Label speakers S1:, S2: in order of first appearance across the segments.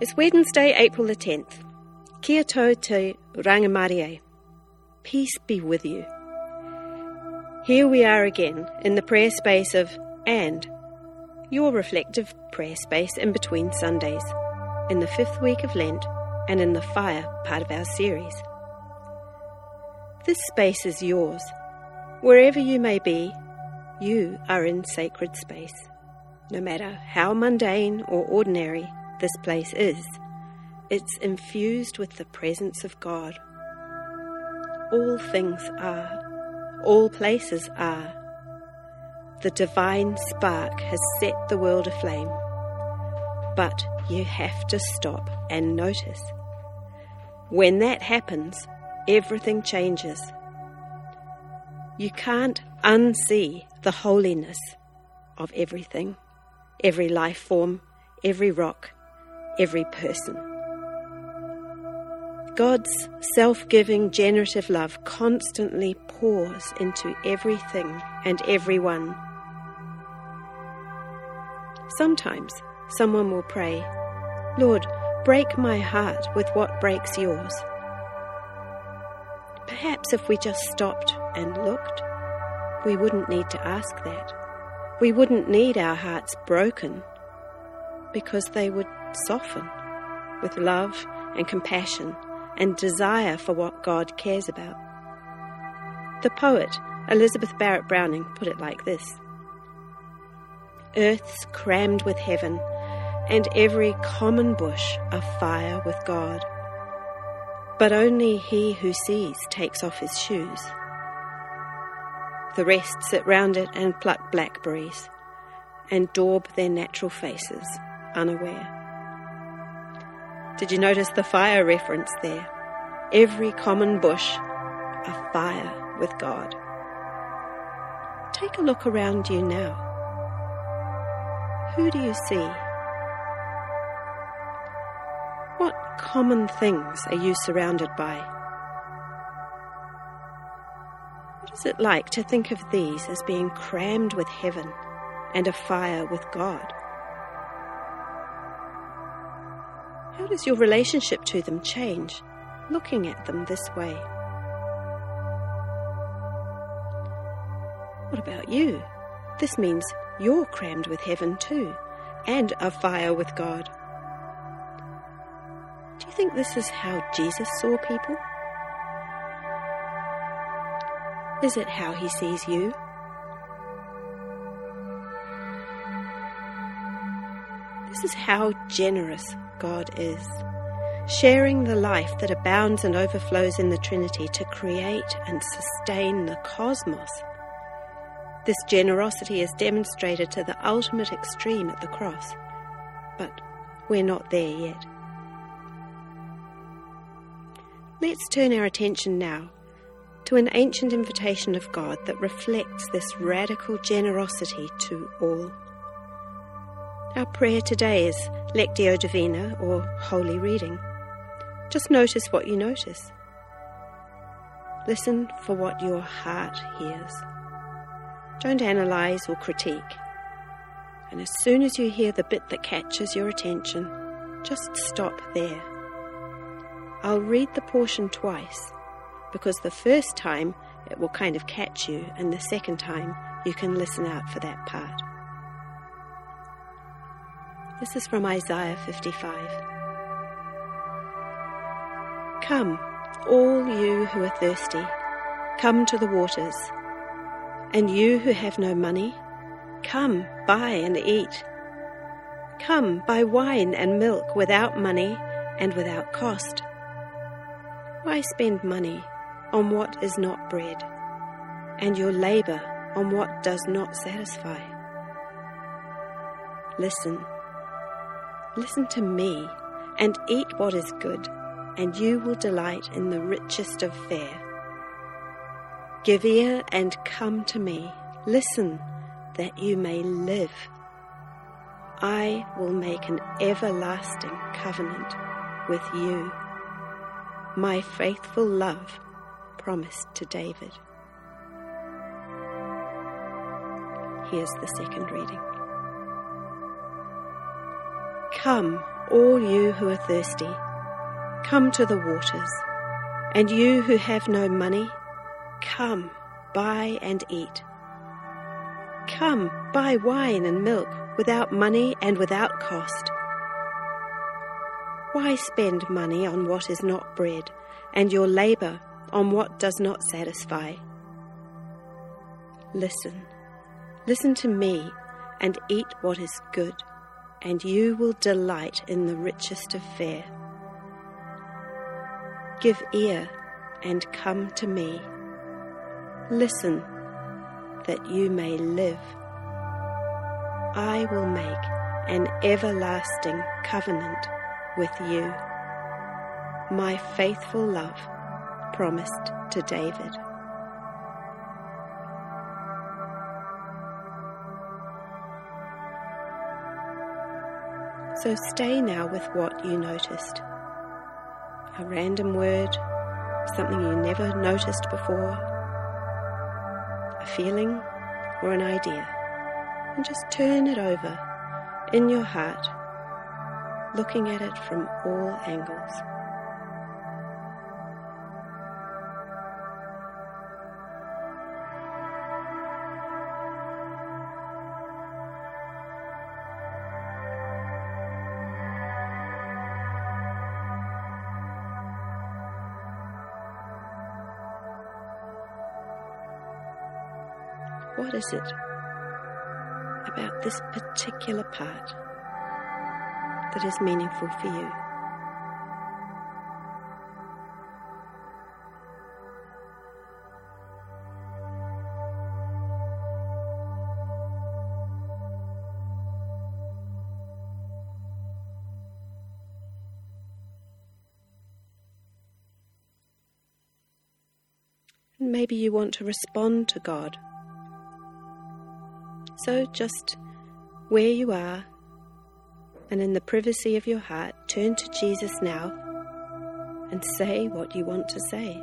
S1: It's Wednesday, April the 10th. Kia tau te rangimarie. Peace be with you. Here we are again in the prayer space of and, your reflective prayer space in between Sundays, in the fifth week of Lent and in the fire part of our series. This space is yours. Wherever you may be, you are in sacred space. No matter how mundane or ordinary this place is, it's infused with the presence of God. All things are, all places are. The divine spark has set the world aflame. But you have to stop and notice. When that happens, everything changes. You can't unsee the holiness of everything, every life form, every rock, every person. God's self giving, generative love constantly pours into everything and everyone. Sometimes someone will pray, Lord, break my heart with what breaks yours. Perhaps if we just stopped and looked, we wouldn't need to ask that. We wouldn't need our hearts broken because they would soften with love and compassion and desire for what God cares about. The poet Elizabeth Barrett Browning put it like this Earth's crammed with heaven, and every common bush afire with God. But only he who sees takes off his shoes. The rest sit round it and pluck blackberries, and daub their natural faces, unaware. Did you notice the fire reference there? Every common bush afire with God. Take a look around you now. Who do you see? What common things are you surrounded by? What is it like to think of these as being crammed with heaven and afire with God? How does your relationship to them change looking at them this way? What about you? This means you're crammed with heaven too, and afire with God. Do you think this is how Jesus saw people? Is it how he sees you? This is how generous God is, sharing the life that abounds and overflows in the Trinity to create and sustain the cosmos. This generosity is demonstrated to the ultimate extreme at the cross, but we're not there yet. Let's turn our attention now to an ancient invitation of God that reflects this radical generosity to all. Our prayer today is Lectio Divina or Holy Reading. Just notice what you notice. Listen for what your heart hears. Don't analyze or critique. And as soon as you hear the bit that catches your attention, just stop there. I'll read the portion twice because the first time it will kind of catch you, and the second time you can listen out for that part. This is from Isaiah 55. Come, all you who are thirsty, come to the waters. And you who have no money, come, buy and eat. Come, buy wine and milk without money and without cost. Why spend money on what is not bread, and your labor on what does not satisfy? Listen Listen to me and eat what is good, and you will delight in the richest of fare. Give ear and come to me. Listen that you may live. I will make an everlasting covenant with you. My faithful love promised to David. Here's the second reading. Come, all you who are thirsty, come to the waters. And you who have no money, come, buy and eat. Come, buy wine and milk without money and without cost. Why spend money on what is not bread, and your labour on what does not satisfy? Listen, listen to me, and eat what is good, and you will delight in the richest of fare. Give ear and come to me. Listen, that you may live. I will make an everlasting covenant with you. My faithful love promised to David. So stay now with what you noticed. A random word, something you never noticed before, a feeling or an idea, and just turn it over in your heart, looking at it from all angles. What is it about this particular part that is meaningful for you? Maybe you want to respond to God so just where you are and in the privacy of your heart, turn to Jesus now and say what you want to say.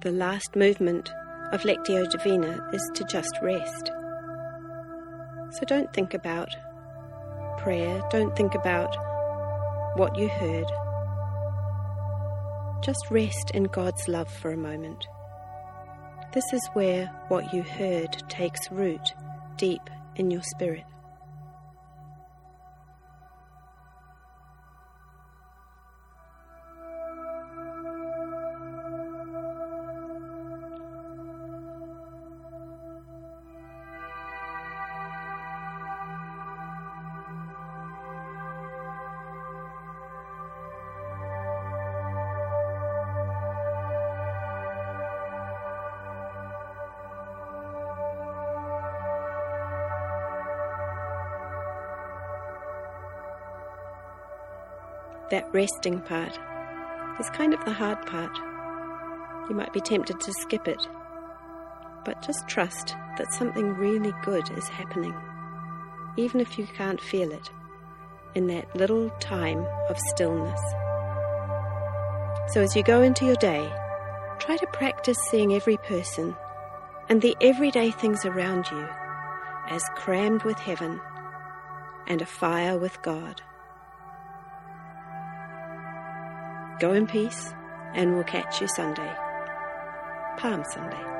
S1: The last movement of Lectio Divina is to just rest. So don't think about prayer, don't think about what you heard. Just rest in God's love for a moment. This is where what you heard takes root deep in your spirit. That resting part is kind of the hard part. You might be tempted to skip it, but just trust that something really good is happening, even if you can't feel it, in that little time of stillness. So as you go into your day, try to practice seeing every person and the everyday things around you as crammed with heaven and afire with God. Go in peace, and we'll catch you Sunday. Palm Sunday.